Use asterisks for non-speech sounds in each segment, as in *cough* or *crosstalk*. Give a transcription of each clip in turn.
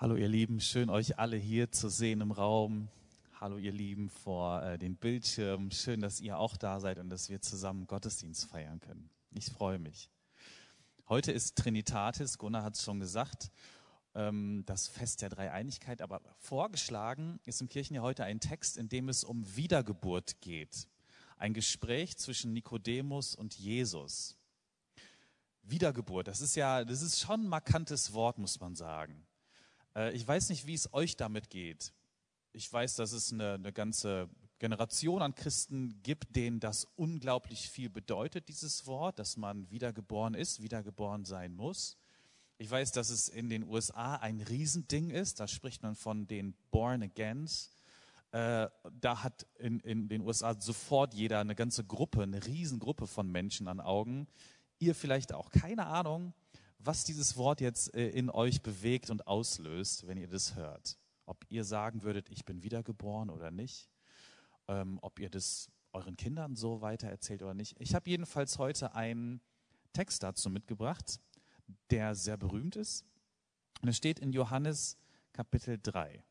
Hallo ihr Lieben, schön euch alle hier zu sehen im Raum. Hallo ihr Lieben vor äh, den Bildschirmen. Schön, dass ihr auch da seid und dass wir zusammen Gottesdienst feiern können. Ich freue mich. Heute ist Trinitatis, Gunnar hat es schon gesagt, ähm, das Fest der Dreieinigkeit. Aber vorgeschlagen ist im Kirchenjahr heute ein Text, in dem es um Wiedergeburt geht. Ein Gespräch zwischen Nikodemus und Jesus. Wiedergeburt, das ist ja, das ist schon ein markantes Wort, muss man sagen. Äh, ich weiß nicht, wie es euch damit geht. Ich weiß, dass es eine, eine ganze Generation an Christen gibt, denen das unglaublich viel bedeutet, dieses Wort, dass man wiedergeboren ist, wiedergeboren sein muss. Ich weiß, dass es in den USA ein Riesending ist. Da spricht man von den Born Agains. Äh, da hat in, in den USA sofort jeder eine ganze Gruppe, eine Riesengruppe von Menschen an Augen. Ihr vielleicht auch. Keine Ahnung was dieses Wort jetzt äh, in euch bewegt und auslöst, wenn ihr das hört. Ob ihr sagen würdet, ich bin wiedergeboren oder nicht. Ähm, ob ihr das euren Kindern so weiter erzählt oder nicht. Ich habe jedenfalls heute einen Text dazu mitgebracht, der sehr berühmt ist. Und es steht in Johannes Kapitel 3.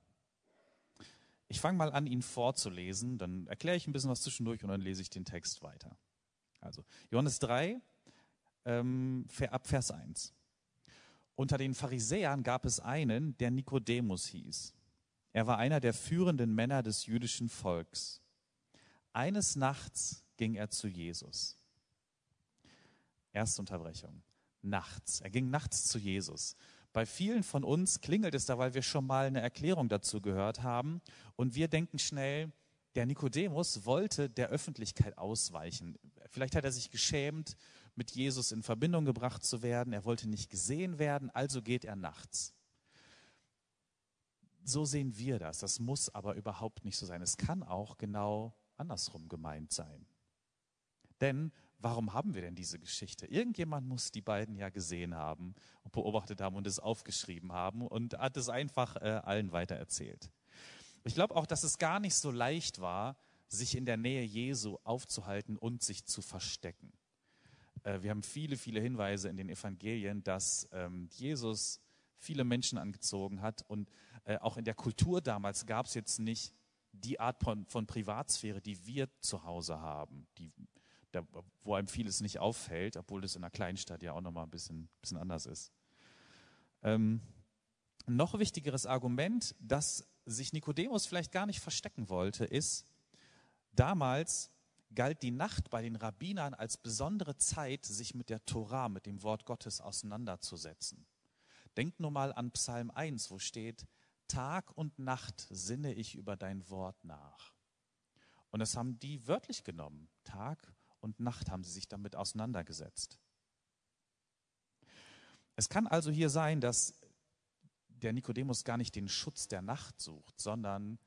Ich fange mal an, ihn vorzulesen, dann erkläre ich ein bisschen was zwischendurch und dann lese ich den Text weiter. Also Johannes 3, ähm, ab Vers 1. Unter den Pharisäern gab es einen, der Nikodemus hieß. Er war einer der führenden Männer des jüdischen Volks. Eines Nachts ging er zu Jesus. Erste Unterbrechung. Nachts. Er ging nachts zu Jesus. Bei vielen von uns klingelt es da, weil wir schon mal eine Erklärung dazu gehört haben. Und wir denken schnell, der Nikodemus wollte der Öffentlichkeit ausweichen. Vielleicht hat er sich geschämt, mit Jesus in Verbindung gebracht zu werden. Er wollte nicht gesehen werden, also geht er nachts. So sehen wir das. Das muss aber überhaupt nicht so sein. Es kann auch genau andersrum gemeint sein. Denn warum haben wir denn diese Geschichte? Irgendjemand muss die beiden ja gesehen haben und beobachtet haben und es aufgeschrieben haben und hat es einfach äh, allen weitererzählt. Ich glaube auch, dass es gar nicht so leicht war, sich in der Nähe Jesu aufzuhalten und sich zu verstecken. Äh, wir haben viele, viele Hinweise in den Evangelien, dass ähm, Jesus viele Menschen angezogen hat. Und äh, auch in der Kultur damals gab es jetzt nicht die Art von, von, Privatsphäre, die wir zu Hause haben, die, da, wo einem vieles nicht auffällt, obwohl das in einer Kleinstadt ja auch nochmal ein bisschen, bisschen anders ist. Ähm, noch wichtigeres Argument, das sich Nikodemus vielleicht gar nicht verstecken wollte, ist, damals galt die Nacht bei den Rabbinern als besondere Zeit, sich mit der Torah, mit dem Wort Gottes auseinanderzusetzen. Denkt nur mal an Psalm 1, wo steht, Tag und Nacht sinne ich über dein Wort nach. Und das haben die wörtlich genommen. Tag und Nacht haben sie sich damit auseinandergesetzt. Es kann also hier sein, dass der Nikodemus gar nicht den Schutz der Nacht sucht, sondern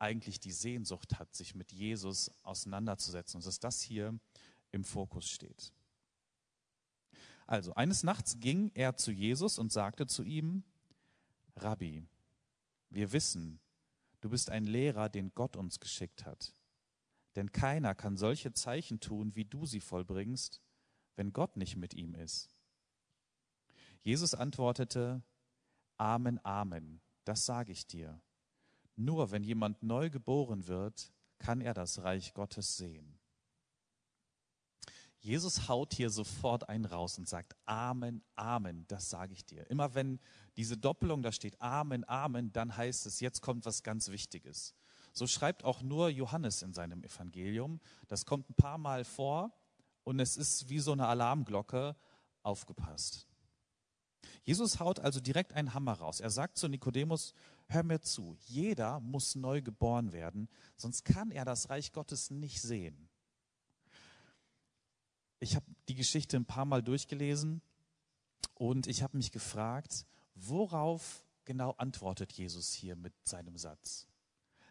eigentlich die Sehnsucht hat, sich mit Jesus auseinanderzusetzen und dass das hier im Fokus steht. Also, eines Nachts ging er zu Jesus und sagte zu ihm, Rabbi, wir wissen, du bist ein Lehrer, den Gott uns geschickt hat. Denn keiner kann solche Zeichen tun, wie du sie vollbringst, wenn Gott nicht mit ihm ist. Jesus antwortete, Amen, Amen, das sage ich dir. Nur wenn jemand neu geboren wird, kann er das Reich Gottes sehen. Jesus haut hier sofort einen raus und sagt, Amen, Amen, das sage ich dir. Immer wenn diese Doppelung da steht, Amen, Amen, dann heißt es, jetzt kommt was ganz Wichtiges. So schreibt auch nur Johannes in seinem Evangelium. Das kommt ein paar Mal vor und es ist wie so eine Alarmglocke aufgepasst. Jesus haut also direkt einen Hammer raus. Er sagt zu Nikodemus, hör mir zu, jeder muss neu geboren werden, sonst kann er das Reich Gottes nicht sehen. Ich habe die Geschichte ein paar Mal durchgelesen und ich habe mich gefragt, worauf genau antwortet Jesus hier mit seinem Satz?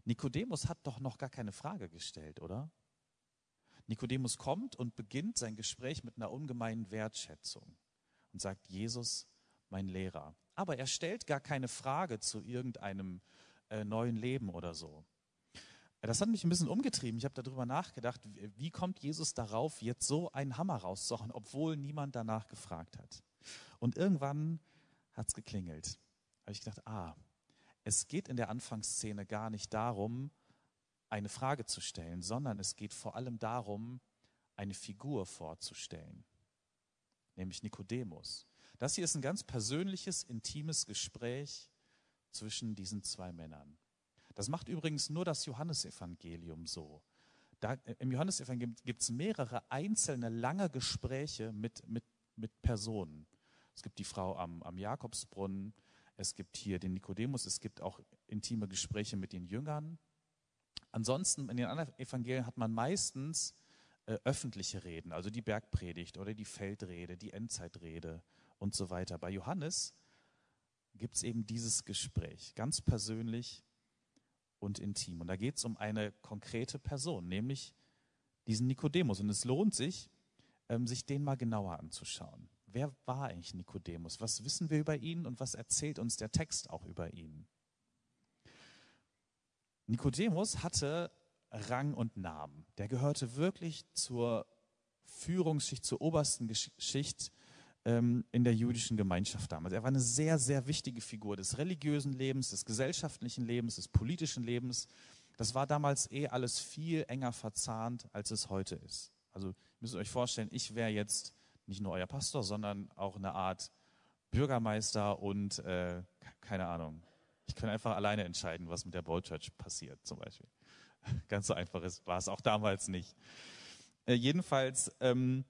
Nikodemus hat doch noch gar keine Frage gestellt, oder? Nikodemus kommt und beginnt sein Gespräch mit einer ungemeinen Wertschätzung und sagt, Jesus, mein Lehrer. Aber er stellt gar keine Frage zu irgendeinem äh, neuen Leben oder so. Das hat mich ein bisschen umgetrieben. Ich habe darüber nachgedacht, wie kommt Jesus darauf, jetzt so einen Hammer rauszuhauen, obwohl niemand danach gefragt hat. Und irgendwann hat es geklingelt. Habe ich gedacht, ah, es geht in der Anfangsszene gar nicht darum, eine Frage zu stellen, sondern es geht vor allem darum, eine Figur vorzustellen, nämlich Nikodemus. Das hier ist ein ganz persönliches, intimes Gespräch zwischen diesen zwei Männern. Das macht übrigens nur das Johannesevangelium so. Da, Im Johannesevangelium gibt es mehrere einzelne lange Gespräche mit, mit, mit Personen. Es gibt die Frau am, am Jakobsbrunnen, es gibt hier den Nikodemus, es gibt auch intime Gespräche mit den Jüngern. Ansonsten in den anderen Evangelien hat man meistens äh, öffentliche Reden, also die Bergpredigt oder die Feldrede, die Endzeitrede und so weiter. Bei Johannes gibt es eben dieses Gespräch, ganz persönlich und intim. Und da geht es um eine konkrete Person, nämlich diesen Nikodemus. Und es lohnt sich, ähm, sich den mal genauer anzuschauen. Wer war eigentlich Nikodemus? Was wissen wir über ihn und was erzählt uns der Text auch über ihn? Nikodemus hatte Rang und Namen. Der gehörte wirklich zur Führungsschicht, zur obersten Schicht ähm, in der jüdischen Gemeinschaft damals. Er war eine sehr, sehr wichtige Figur des religiösen Lebens, des gesellschaftlichen Lebens, des politischen Lebens. Das war damals eh alles viel enger verzahnt, als es heute ist. Also müsst ihr euch vorstellen, ich wäre jetzt nicht nur euer Pastor, sondern auch eine Art Bürgermeister und äh, keine Ahnung. Ich kann einfach alleine entscheiden, was mit der Bold Church passiert, zum Beispiel. *laughs* Ganz so einfach war es auch damals nicht. Äh, jedenfalls ähm,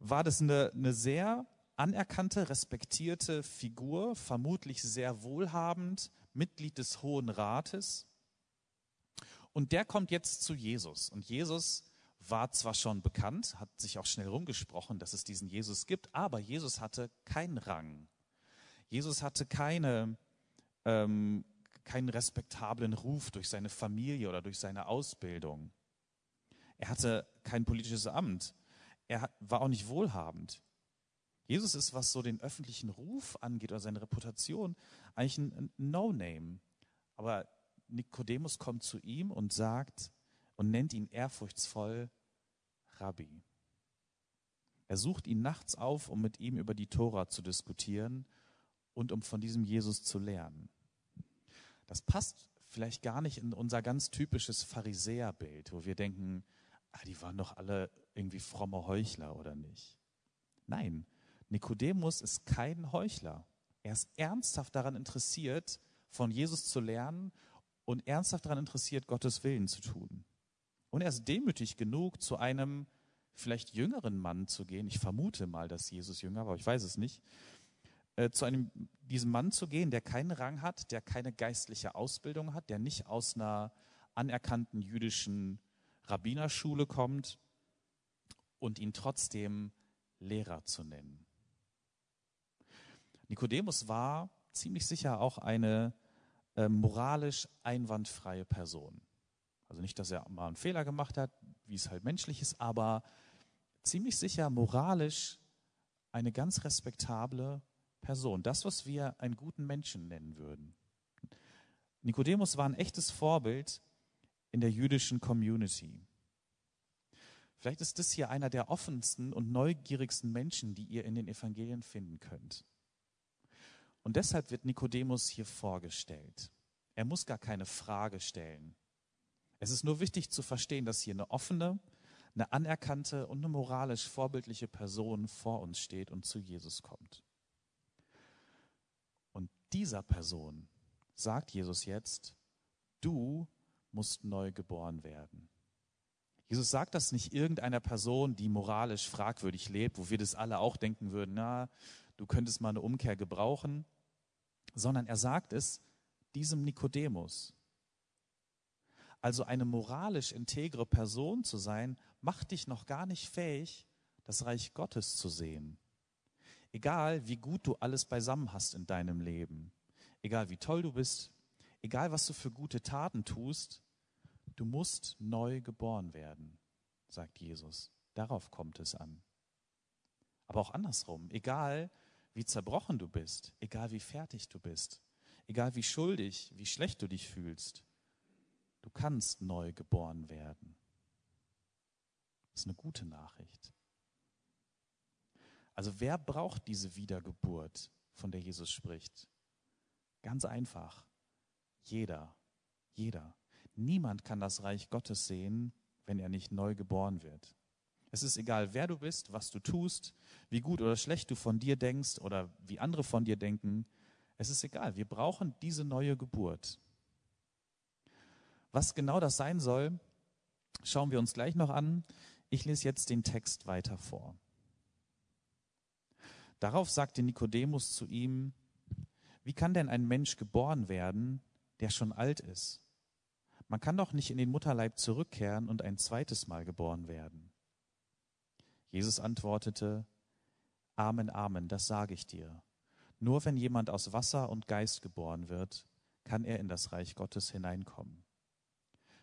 war das eine, eine sehr anerkannte, respektierte Figur, vermutlich sehr wohlhabend, Mitglied des Hohen Rates. Und der kommt jetzt zu Jesus. Und Jesus war zwar schon bekannt, hat sich auch schnell rumgesprochen, dass es diesen Jesus gibt, aber Jesus hatte keinen Rang. Jesus hatte keine, ähm, keinen respektablen Ruf durch seine Familie oder durch seine Ausbildung. Er hatte kein politisches Amt. Er war auch nicht wohlhabend. Jesus ist, was so den öffentlichen Ruf angeht oder seine Reputation, eigentlich ein No-Name. Aber Nikodemus kommt zu ihm und sagt und nennt ihn ehrfurchtsvoll Rabbi. Er sucht ihn nachts auf, um mit ihm über die Tora zu diskutieren und um von diesem Jesus zu lernen. Das passt vielleicht gar nicht in unser ganz typisches Pharisäerbild, wo wir denken, ah, die waren doch alle irgendwie fromme Heuchler oder nicht. Nein, Nikodemus ist kein Heuchler. Er ist ernsthaft daran interessiert, von Jesus zu lernen und ernsthaft daran interessiert, Gottes Willen zu tun. Und er ist demütig genug, zu einem vielleicht jüngeren Mann zu gehen. Ich vermute mal, dass Jesus jünger war, aber ich weiß es nicht. Äh, zu einem, diesem Mann zu gehen, der keinen Rang hat, der keine geistliche Ausbildung hat, der nicht aus einer anerkannten jüdischen Rabbinerschule kommt und ihn trotzdem Lehrer zu nennen. Nikodemus war ziemlich sicher auch eine äh, moralisch einwandfreie Person. Also nicht, dass er mal einen Fehler gemacht hat, wie es halt menschlich ist, aber ziemlich sicher moralisch eine ganz respektable Person. Das, was wir einen guten Menschen nennen würden. Nikodemus war ein echtes Vorbild in der jüdischen Community. Vielleicht ist das hier einer der offensten und neugierigsten Menschen, die ihr in den Evangelien finden könnt. Und deshalb wird Nikodemus hier vorgestellt. Er muss gar keine Frage stellen. Es ist nur wichtig zu verstehen, dass hier eine offene, eine anerkannte und eine moralisch vorbildliche Person vor uns steht und zu Jesus kommt. Und dieser Person sagt Jesus jetzt, du musst neu geboren werden. Jesus sagt das nicht irgendeiner Person, die moralisch fragwürdig lebt, wo wir das alle auch denken würden, na, du könntest mal eine Umkehr gebrauchen, sondern er sagt es diesem Nikodemus, also eine moralisch integre Person zu sein, macht dich noch gar nicht fähig, das Reich Gottes zu sehen. Egal, wie gut du alles beisammen hast in deinem Leben, egal wie toll du bist, egal was du für gute Taten tust, du musst neu geboren werden, sagt Jesus. Darauf kommt es an. Aber auch andersrum, egal wie zerbrochen du bist, egal wie fertig du bist, egal wie schuldig, wie schlecht du dich fühlst, Du kannst neu geboren werden. Das ist eine gute Nachricht. Also wer braucht diese Wiedergeburt, von der Jesus spricht? Ganz einfach. Jeder, jeder. Niemand kann das Reich Gottes sehen, wenn er nicht neu geboren wird. Es ist egal, wer du bist, was du tust, wie gut oder schlecht du von dir denkst oder wie andere von dir denken. Es ist egal. Wir brauchen diese neue Geburt. Was genau das sein soll, schauen wir uns gleich noch an. Ich lese jetzt den Text weiter vor. Darauf sagte Nikodemus zu ihm, wie kann denn ein Mensch geboren werden, der schon alt ist? Man kann doch nicht in den Mutterleib zurückkehren und ein zweites Mal geboren werden. Jesus antwortete, Amen, Amen, das sage ich dir. Nur wenn jemand aus Wasser und Geist geboren wird, kann er in das Reich Gottes hineinkommen.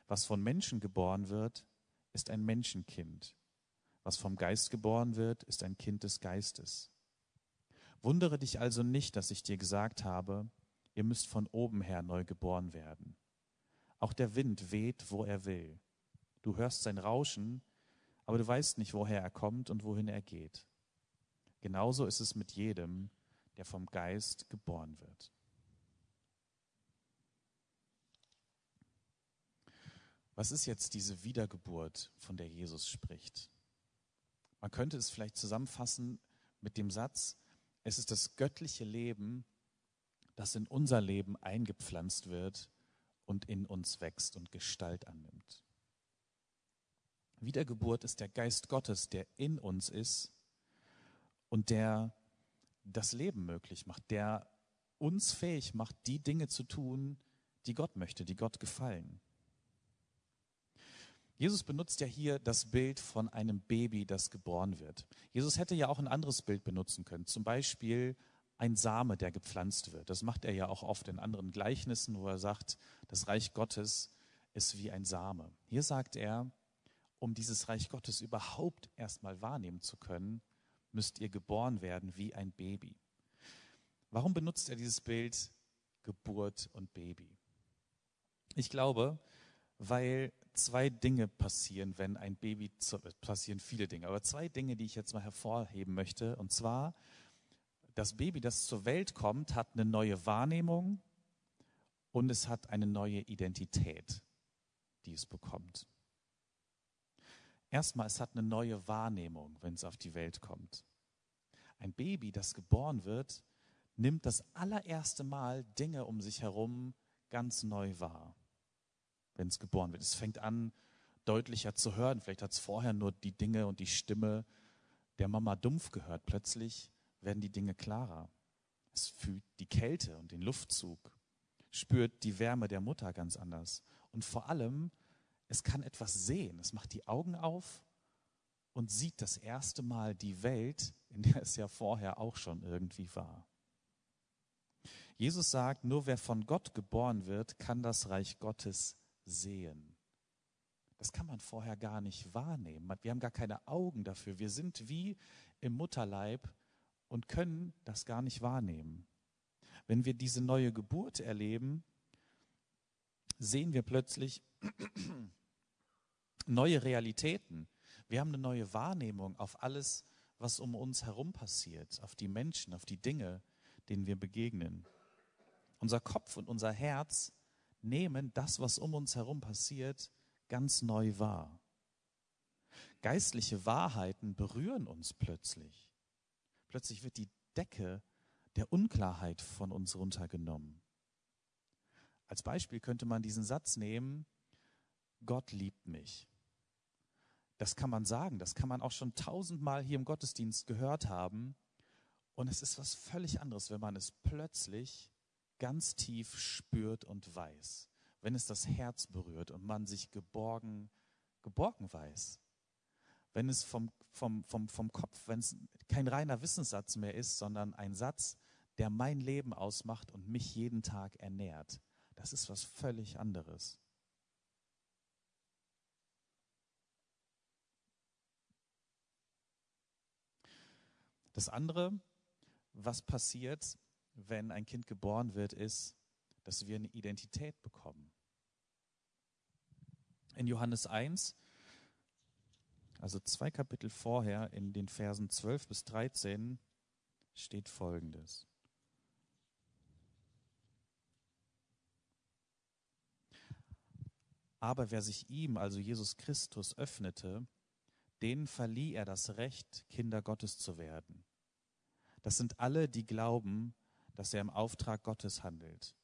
Was von Menschen geboren wird, ist ein Menschenkind. Was vom Geist geboren wird, ist ein Kind des Geistes. Wundere dich also nicht, dass ich dir gesagt habe, ihr müsst von oben her neu geboren werden. Auch der Wind weht, wo er will. Du hörst sein Rauschen, aber du weißt nicht, woher er kommt und wohin er geht. Genauso ist es mit jedem, der vom Geist geboren wird. Was ist jetzt diese Wiedergeburt, von der Jesus spricht? Man könnte es vielleicht zusammenfassen mit dem Satz, es ist das göttliche Leben, das in unser Leben eingepflanzt wird und in uns wächst und Gestalt annimmt. Wiedergeburt ist der Geist Gottes, der in uns ist und der das Leben möglich macht, der uns fähig macht, die Dinge zu tun, die Gott möchte, die Gott gefallen. Jesus benutzt ja hier das Bild von einem Baby, das geboren wird. Jesus hätte ja auch ein anderes Bild benutzen können, zum Beispiel ein Same, der gepflanzt wird. Das macht er ja auch oft in anderen Gleichnissen, wo er sagt, das Reich Gottes ist wie ein Same. Hier sagt er, um dieses Reich Gottes überhaupt erstmal wahrnehmen zu können, müsst ihr geboren werden wie ein Baby. Warum benutzt er dieses Bild Geburt und Baby? Ich glaube, weil zwei Dinge passieren, wenn ein Baby, zu, passieren viele Dinge, aber zwei Dinge, die ich jetzt mal hervorheben möchte. Und zwar, das Baby, das zur Welt kommt, hat eine neue Wahrnehmung und es hat eine neue Identität, die es bekommt. Erstmal, es hat eine neue Wahrnehmung, wenn es auf die Welt kommt. Ein Baby, das geboren wird, nimmt das allererste Mal Dinge um sich herum ganz neu wahr wenn es geboren wird. Es fängt an, deutlicher zu hören. Vielleicht hat es vorher nur die Dinge und die Stimme der Mama dumpf gehört. Plötzlich werden die Dinge klarer. Es fühlt die Kälte und den Luftzug, spürt die Wärme der Mutter ganz anders. Und vor allem, es kann etwas sehen. Es macht die Augen auf und sieht das erste Mal die Welt, in der es ja vorher auch schon irgendwie war. Jesus sagt, nur wer von Gott geboren wird, kann das Reich Gottes sehen. Das kann man vorher gar nicht wahrnehmen. Wir haben gar keine Augen dafür. Wir sind wie im Mutterleib und können das gar nicht wahrnehmen. Wenn wir diese neue Geburt erleben, sehen wir plötzlich neue Realitäten. Wir haben eine neue Wahrnehmung auf alles, was um uns herum passiert, auf die Menschen, auf die Dinge, denen wir begegnen. Unser Kopf und unser Herz nehmen das, was um uns herum passiert, ganz neu wahr. Geistliche Wahrheiten berühren uns plötzlich. Plötzlich wird die Decke der Unklarheit von uns runtergenommen. Als Beispiel könnte man diesen Satz nehmen, Gott liebt mich. Das kann man sagen, das kann man auch schon tausendmal hier im Gottesdienst gehört haben. Und es ist was völlig anderes, wenn man es plötzlich ganz tief spürt und weiß, wenn es das Herz berührt und man sich geborgen, geborgen weiß, wenn es vom, vom, vom, vom Kopf, wenn es kein reiner Wissenssatz mehr ist, sondern ein Satz, der mein Leben ausmacht und mich jeden Tag ernährt. Das ist was völlig anderes. Das andere, was passiert, wenn ein Kind geboren wird, ist, dass wir eine Identität bekommen. In Johannes 1, also zwei Kapitel vorher, in den Versen 12 bis 13, steht Folgendes. Aber wer sich ihm, also Jesus Christus, öffnete, denen verlieh er das Recht, Kinder Gottes zu werden. Das sind alle, die glauben, dass er im Auftrag Gottes handelt.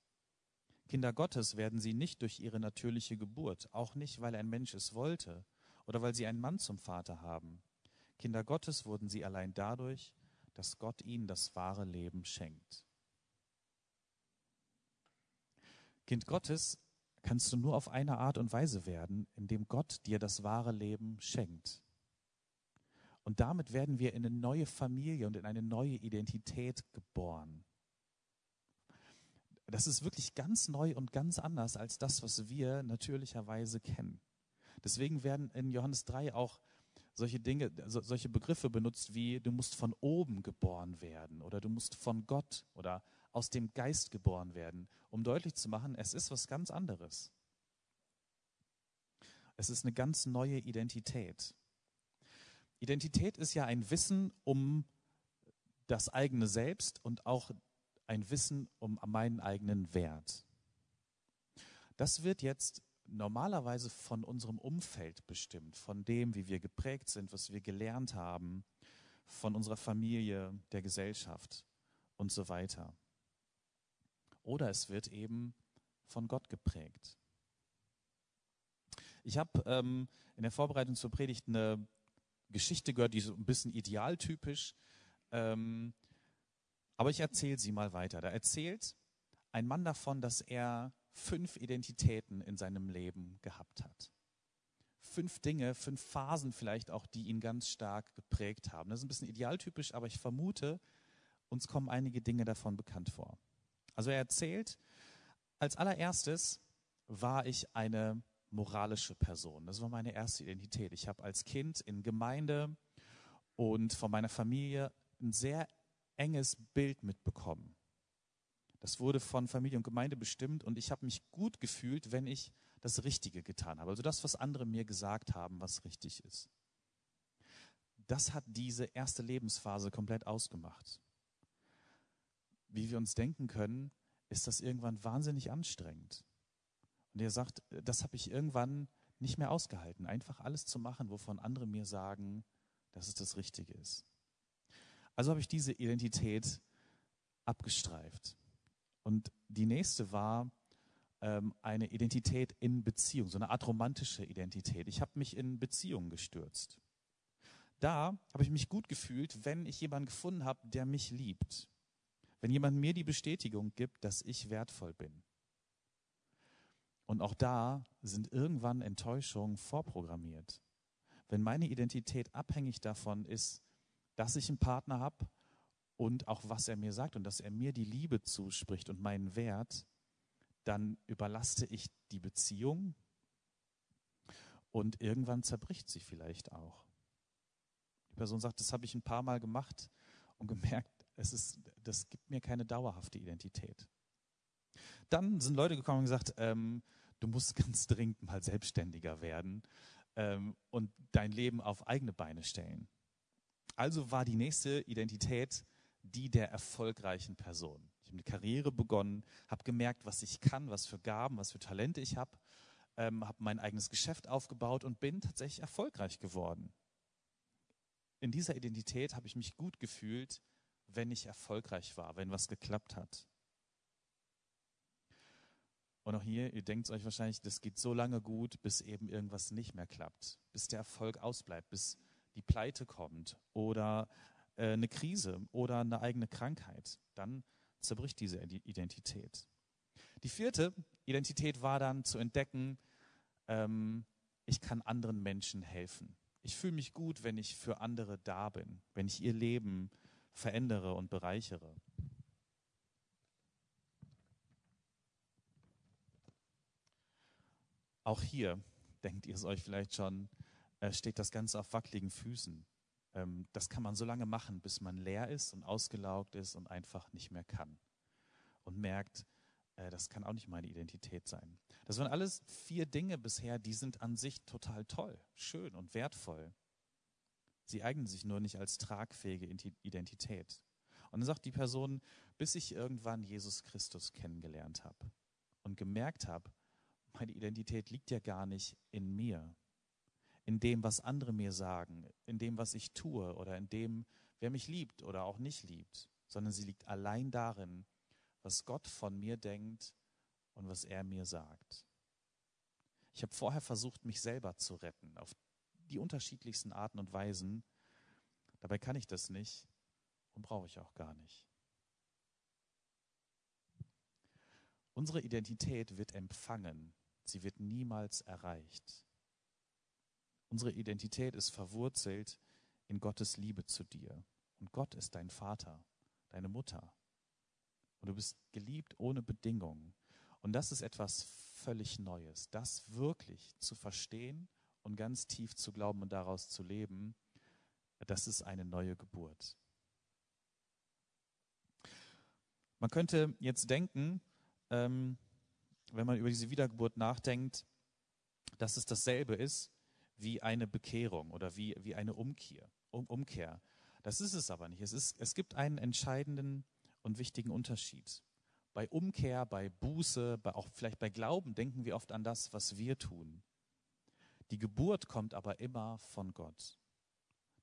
Kinder Gottes werden sie nicht durch ihre natürliche Geburt, auch nicht, weil ein Mensch es wollte oder weil sie einen Mann zum Vater haben. Kinder Gottes wurden sie allein dadurch, dass Gott ihnen das wahre Leben schenkt. Kind Gottes kannst du nur auf eine Art und Weise werden, indem Gott dir das wahre Leben schenkt. Und damit werden wir in eine neue Familie und in eine neue Identität geboren. Das ist wirklich ganz neu und ganz anders als das, was wir natürlicherweise kennen. Deswegen werden in Johannes 3 auch solche Dinge, solche Begriffe benutzt wie du musst von oben geboren werden oder du musst von Gott oder aus dem Geist geboren werden, um deutlich zu machen, es ist was ganz anderes. Es ist eine ganz neue Identität. Identität ist ja ein Wissen um das eigene Selbst und auch ein Wissen um meinen eigenen Wert. Das wird jetzt normalerweise von unserem Umfeld bestimmt, von dem, wie wir geprägt sind, was wir gelernt haben, von unserer Familie, der Gesellschaft und so weiter. Oder es wird eben von Gott geprägt. Ich habe ähm, in der Vorbereitung zur Predigt eine Geschichte gehört, die so ein bisschen idealtypisch, ähm, aber ich erzähle sie mal weiter. Da erzählt ein Mann davon, dass er fünf Identitäten in seinem Leben gehabt hat. Fünf Dinge, fünf Phasen vielleicht auch, die ihn ganz stark geprägt haben. Das ist ein bisschen idealtypisch, aber ich vermute, uns kommen einige Dinge davon bekannt vor. Also er erzählt, als allererstes war ich eine moralische Person. Das war meine erste Identität. Ich habe als Kind in Gemeinde und von meiner Familie ein sehr enges Bild mitbekommen. Das wurde von Familie und Gemeinde bestimmt und ich habe mich gut gefühlt, wenn ich das Richtige getan habe. Also das, was andere mir gesagt haben, was richtig ist. Das hat diese erste Lebensphase komplett ausgemacht. Wie wir uns denken können, ist das irgendwann wahnsinnig anstrengend. Und er sagt, das habe ich irgendwann nicht mehr ausgehalten, einfach alles zu machen, wovon andere mir sagen, dass es das Richtige ist. Also habe ich diese Identität abgestreift. Und die nächste war ähm, eine Identität in Beziehung, so eine Art romantische Identität. Ich habe mich in Beziehungen gestürzt. Da habe ich mich gut gefühlt, wenn ich jemanden gefunden habe, der mich liebt. Wenn jemand mir die Bestätigung gibt, dass ich wertvoll bin. Und auch da sind irgendwann Enttäuschungen vorprogrammiert. Wenn meine Identität abhängig davon ist, dass ich einen Partner habe und auch was er mir sagt und dass er mir die Liebe zuspricht und meinen Wert, dann überlaste ich die Beziehung und irgendwann zerbricht sie vielleicht auch. Die Person sagt, das habe ich ein paar Mal gemacht und gemerkt, es ist, das gibt mir keine dauerhafte Identität. Dann sind Leute gekommen und gesagt, ähm, du musst *laughs* ganz dringend mal selbstständiger werden ähm, und dein Leben auf eigene Beine stellen. Also war die nächste Identität die der erfolgreichen Person. Ich habe eine Karriere begonnen, habe gemerkt, was ich kann, was für Gaben, was für Talente ich habe, ähm, habe mein eigenes Geschäft aufgebaut und bin tatsächlich erfolgreich geworden. In dieser Identität habe ich mich gut gefühlt, wenn ich erfolgreich war, wenn was geklappt hat. Und auch hier, ihr denkt euch wahrscheinlich, das geht so lange gut, bis eben irgendwas nicht mehr klappt, bis der Erfolg ausbleibt, bis die Pleite kommt oder äh, eine Krise oder eine eigene Krankheit, dann zerbricht diese Identität. Die vierte Identität war dann zu entdecken, ähm, ich kann anderen Menschen helfen. Ich fühle mich gut, wenn ich für andere da bin, wenn ich ihr Leben verändere und bereichere. Auch hier, denkt ihr es euch vielleicht schon, äh, steht das Ganze auf wackeligen Füßen. Ähm, das kann man so lange machen, bis man leer ist und ausgelaugt ist und einfach nicht mehr kann. Und merkt, äh, das kann auch nicht meine Identität sein. Das waren alles vier Dinge bisher, die sind an sich total toll, schön und wertvoll. Sie eignen sich nur nicht als tragfähige Identität. Und dann sagt die Person, bis ich irgendwann Jesus Christus kennengelernt habe und gemerkt habe, meine Identität liegt ja gar nicht in mir, in dem, was andere mir sagen, in dem, was ich tue oder in dem, wer mich liebt oder auch nicht liebt, sondern sie liegt allein darin, was Gott von mir denkt und was er mir sagt. Ich habe vorher versucht, mich selber zu retten, auf die unterschiedlichsten Arten und Weisen. Dabei kann ich das nicht und brauche ich auch gar nicht. Unsere Identität wird empfangen, sie wird niemals erreicht. Unsere Identität ist verwurzelt in Gottes Liebe zu dir. Und Gott ist dein Vater, deine Mutter. Und du bist geliebt ohne Bedingungen. Und das ist etwas völlig Neues. Das wirklich zu verstehen und ganz tief zu glauben und daraus zu leben, das ist eine neue Geburt. Man könnte jetzt denken, ähm, wenn man über diese Wiedergeburt nachdenkt, dass es dasselbe ist wie eine Bekehrung oder wie, wie eine Umkehr, um, Umkehr. Das ist es aber nicht. Es, ist, es gibt einen entscheidenden und wichtigen Unterschied. Bei Umkehr, bei Buße, bei, auch vielleicht bei Glauben denken wir oft an das, was wir tun. Die Geburt kommt aber immer von Gott.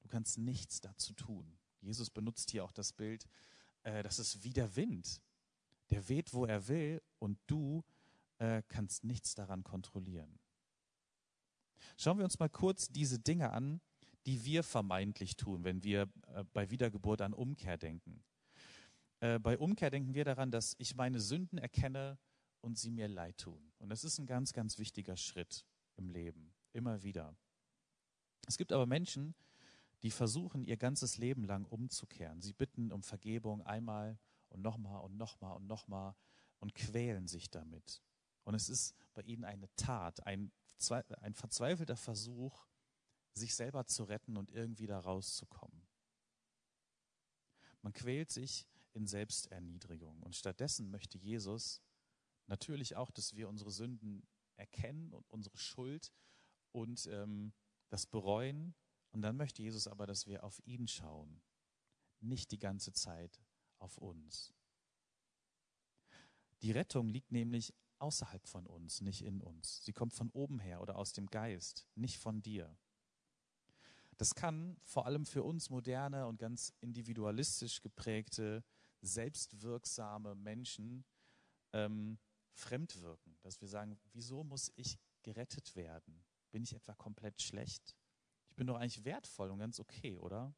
Du kannst nichts dazu tun. Jesus benutzt hier auch das Bild, äh, das ist wie der Wind. Der weht, wo er will und du äh, kannst nichts daran kontrollieren. Schauen wir uns mal kurz diese Dinge an, die wir vermeintlich tun, wenn wir äh, bei Wiedergeburt an Umkehr denken. Äh, bei Umkehr denken wir daran, dass ich meine Sünden erkenne und sie mir leid tun. Und das ist ein ganz, ganz wichtiger Schritt im Leben, immer wieder. Es gibt aber Menschen, die versuchen, ihr ganzes Leben lang umzukehren. Sie bitten um Vergebung einmal und nochmal und nochmal und nochmal und quälen sich damit. Und es ist bei ihnen eine Tat, ein, ein verzweifelter Versuch, sich selber zu retten und irgendwie da rauszukommen. Man quält sich in Selbsterniedrigung. Und stattdessen möchte Jesus natürlich auch, dass wir unsere Sünden erkennen und unsere Schuld und ähm, das bereuen. Und dann möchte Jesus aber, dass wir auf ihn schauen, nicht die ganze Zeit auf uns. Die Rettung liegt nämlich außerhalb von uns, nicht in uns. Sie kommt von oben her oder aus dem Geist, nicht von dir. Das kann vor allem für uns moderne und ganz individualistisch geprägte, selbstwirksame Menschen ähm, fremd wirken. Dass wir sagen, wieso muss ich gerettet werden? Bin ich etwa komplett schlecht? Ich bin doch eigentlich wertvoll und ganz okay, oder?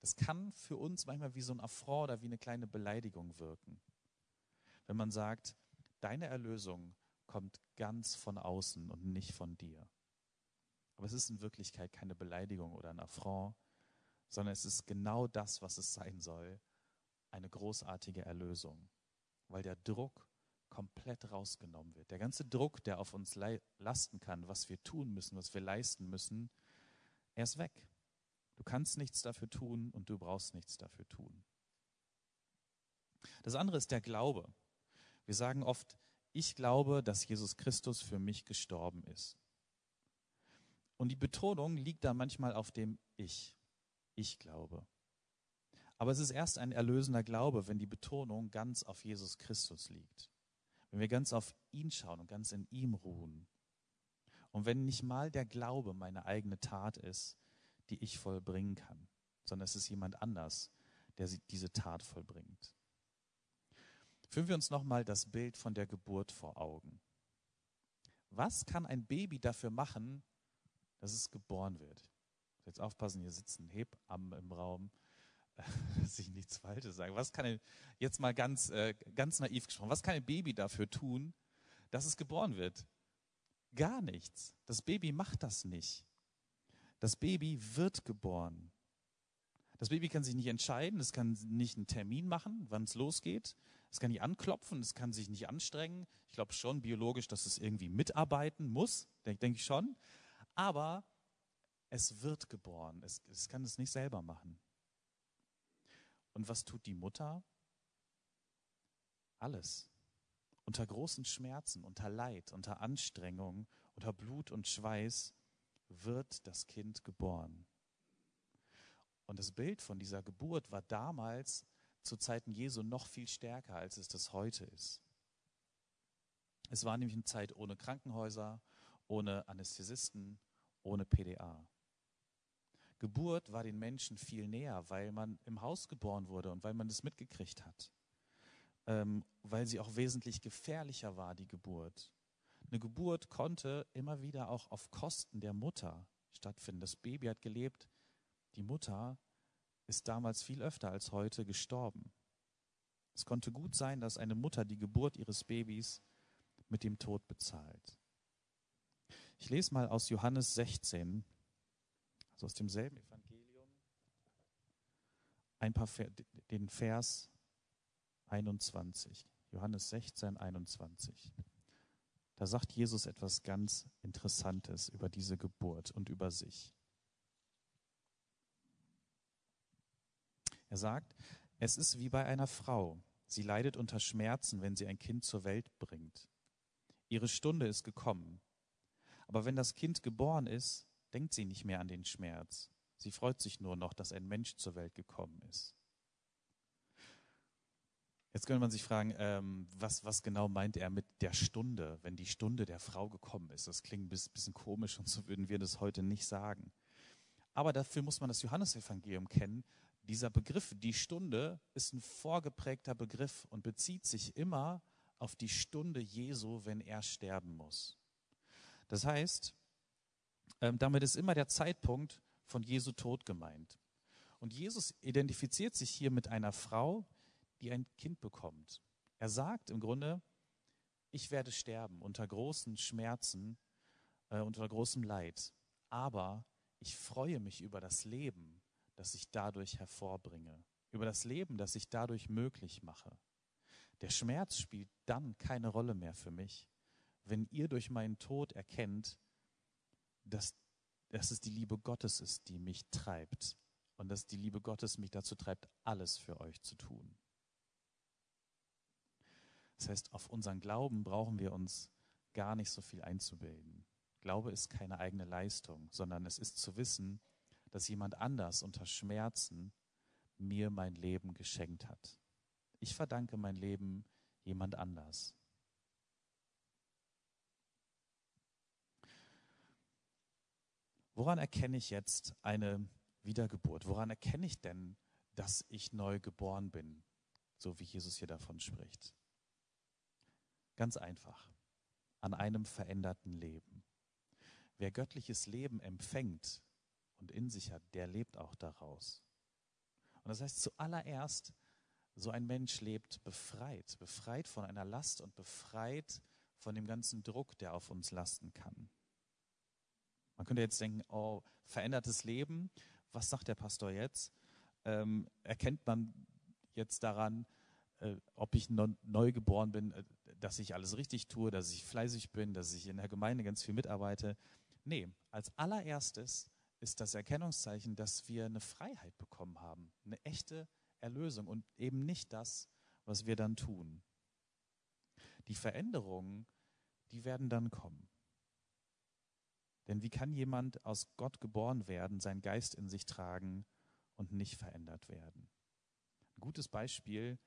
Das kann für uns manchmal wie so ein Affront oder wie eine kleine Beleidigung wirken. Wenn man sagt, deine Erlösung kommt ganz von außen und nicht von dir. Aber es ist in Wirklichkeit keine Beleidigung oder ein Affront, sondern es ist genau das, was es sein soll, eine großartige Erlösung, weil der Druck komplett rausgenommen wird. Der ganze Druck, der auf uns lasten kann, was wir tun müssen, was wir leisten müssen, er ist weg. Du kannst nichts dafür tun und du brauchst nichts dafür tun. Das andere ist der Glaube. Wir sagen oft, ich glaube, dass Jesus Christus für mich gestorben ist. Und die Betonung liegt da manchmal auf dem Ich. Ich glaube. Aber es ist erst ein erlösender Glaube, wenn die Betonung ganz auf Jesus Christus liegt. Wenn wir ganz auf ihn schauen und ganz in ihm ruhen. Und wenn nicht mal der Glaube meine eigene Tat ist, die ich vollbringen kann, sondern es ist jemand anders, der diese Tat vollbringt. Führen wir uns nochmal das Bild von der Geburt vor Augen. Was kann ein Baby dafür machen, dass es geboren wird? Jetzt aufpassen, hier sitzen Hebammen im Raum, *laughs* dass ich nichts Falsches sage. Was kann ein, jetzt mal ganz, äh, ganz naiv gesprochen, was kann ein Baby dafür tun, dass es geboren wird? Gar nichts. Das Baby macht das nicht. Das Baby wird geboren. Das Baby kann sich nicht entscheiden, es kann nicht einen Termin machen, wann es losgeht. Es kann nicht anklopfen, es kann sich nicht anstrengen. Ich glaube schon biologisch, dass es irgendwie mitarbeiten muss, denke denk ich schon. Aber es wird geboren. Es, es kann es nicht selber machen. Und was tut die Mutter? Alles. Unter großen Schmerzen, unter Leid, unter Anstrengung, unter Blut und Schweiß wird das Kind geboren. Und das Bild von dieser Geburt war damals zu Zeiten Jesu noch viel stärker, als es das heute ist. Es war nämlich eine Zeit ohne Krankenhäuser, ohne Anästhesisten, ohne PDA. Geburt war den Menschen viel näher, weil man im Haus geboren wurde und weil man es mitgekriegt hat. Ähm, weil sie auch wesentlich gefährlicher war, die Geburt. Eine Geburt konnte immer wieder auch auf Kosten der Mutter stattfinden. Das Baby hat gelebt, die Mutter ist damals viel öfter als heute gestorben. Es konnte gut sein, dass eine Mutter die Geburt ihres Babys mit dem Tod bezahlt. Ich lese mal aus Johannes 16, also aus demselben Evangelium, ein paar den Vers 21. Johannes 16, 21. Da sagt Jesus etwas ganz Interessantes über diese Geburt und über sich. Er sagt, es ist wie bei einer Frau. Sie leidet unter Schmerzen, wenn sie ein Kind zur Welt bringt. Ihre Stunde ist gekommen. Aber wenn das Kind geboren ist, denkt sie nicht mehr an den Schmerz. Sie freut sich nur noch, dass ein Mensch zur Welt gekommen ist. Jetzt könnte man sich fragen, ähm, was, was genau meint er mit der Stunde, wenn die Stunde der Frau gekommen ist? Das klingt ein bisschen komisch und so würden wir das heute nicht sagen. Aber dafür muss man das Johannesevangelium kennen. Dieser Begriff, die Stunde, ist ein vorgeprägter Begriff und bezieht sich immer auf die Stunde Jesu, wenn er sterben muss. Das heißt, ähm, damit ist immer der Zeitpunkt von Jesu Tod gemeint. Und Jesus identifiziert sich hier mit einer Frau, die ein Kind bekommt. Er sagt im Grunde, ich werde sterben unter großen Schmerzen, äh, unter großem Leid, aber ich freue mich über das Leben, das ich dadurch hervorbringe, über das Leben, das ich dadurch möglich mache. Der Schmerz spielt dann keine Rolle mehr für mich, wenn ihr durch meinen Tod erkennt, dass, dass es die Liebe Gottes ist, die mich treibt und dass die Liebe Gottes mich dazu treibt, alles für euch zu tun. Das heißt, auf unseren Glauben brauchen wir uns gar nicht so viel einzubilden. Glaube ist keine eigene Leistung, sondern es ist zu wissen, dass jemand anders unter Schmerzen mir mein Leben geschenkt hat. Ich verdanke mein Leben jemand anders. Woran erkenne ich jetzt eine Wiedergeburt? Woran erkenne ich denn, dass ich neu geboren bin, so wie Jesus hier davon spricht? Ganz einfach, an einem veränderten Leben. Wer göttliches Leben empfängt und in sich hat, der lebt auch daraus. Und das heißt zuallererst, so ein Mensch lebt befreit, befreit von einer Last und befreit von dem ganzen Druck, der auf uns lasten kann. Man könnte jetzt denken, oh, verändertes Leben, was sagt der Pastor jetzt? Ähm, erkennt man jetzt daran, äh, ob ich neu geboren bin, äh, dass ich alles richtig tue, dass ich fleißig bin, dass ich in der Gemeinde ganz viel mitarbeite? Nee, als allererstes ist das Erkennungszeichen, dass wir eine Freiheit bekommen haben, eine echte Erlösung und eben nicht das, was wir dann tun. Die Veränderungen, die werden dann kommen. Denn wie kann jemand aus Gott geboren werden, seinen Geist in sich tragen und nicht verändert werden? Ein gutes Beispiel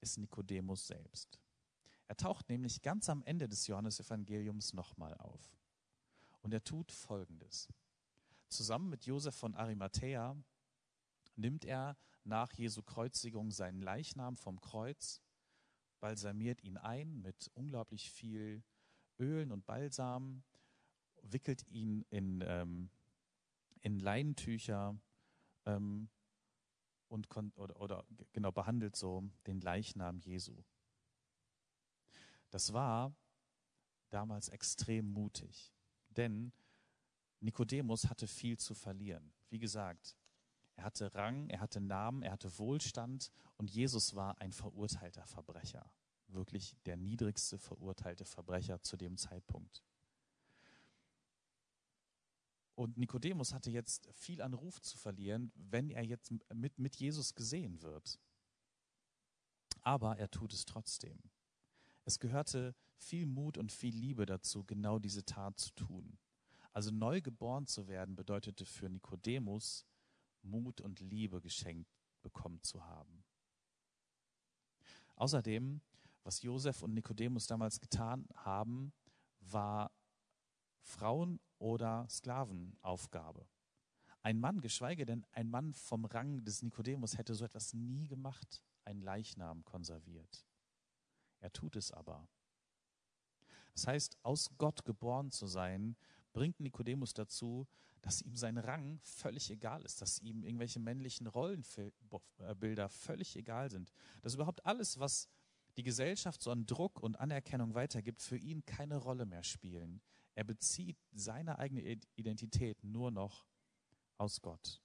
ist Nikodemus selbst. Er taucht nämlich ganz am Ende des Johannesevangeliums nochmal auf. Und er tut Folgendes. Zusammen mit Josef von Arimathea nimmt er nach Jesu Kreuzigung seinen Leichnam vom Kreuz, balsamiert ihn ein mit unglaublich viel Ölen und Balsam, wickelt ihn in, ähm, in Leinentücher ähm, und oder, oder genau behandelt so den Leichnam Jesu. Das war damals extrem mutig, denn Nikodemus hatte viel zu verlieren. Wie gesagt, er hatte Rang, er hatte Namen, er hatte Wohlstand und Jesus war ein verurteilter Verbrecher. Wirklich der niedrigste verurteilte Verbrecher zu dem Zeitpunkt. Und Nikodemus hatte jetzt viel an Ruf zu verlieren, wenn er jetzt mit, mit Jesus gesehen wird. Aber er tut es trotzdem. Es gehörte viel Mut und viel Liebe dazu, genau diese Tat zu tun. Also neu geboren zu werden bedeutete für Nikodemus, Mut und Liebe geschenkt bekommen zu haben. Außerdem Was Josef und Nikodemus damals getan haben, war Frauen- oder Sklavenaufgabe. Ein Mann, geschweige denn ein Mann vom Rang des Nikodemus, hätte so etwas nie gemacht, einen Leichnam konserviert. Er tut es aber. Das heißt, aus Gott geboren zu sein, bringt Nikodemus dazu, dass ihm sein Rang völlig egal ist, dass ihm irgendwelche männlichen Rollenbilder völlig egal sind, dass überhaupt alles, was die Gesellschaft so an Druck und Anerkennung weitergibt, für ihn keine Rolle mehr spielen. Er bezieht seine eigene Identität nur noch aus Gott.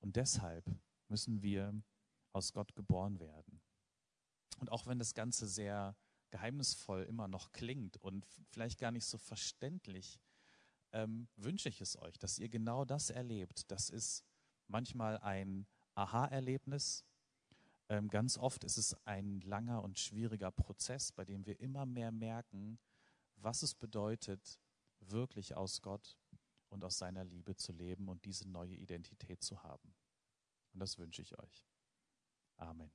Und deshalb müssen wir aus Gott geboren werden. Und auch wenn das Ganze sehr geheimnisvoll immer noch klingt und vielleicht gar nicht so verständlich, ähm, wünsche ich es euch, dass ihr genau das erlebt. Das ist manchmal ein Aha-Erlebnis. Ähm, ganz oft ist es ein langer und schwieriger Prozess, bei dem wir immer mehr merken, was es bedeutet, wirklich aus Gott und aus seiner Liebe zu leben und diese neue Identität zu haben. Und das wünsche ich euch. Amen.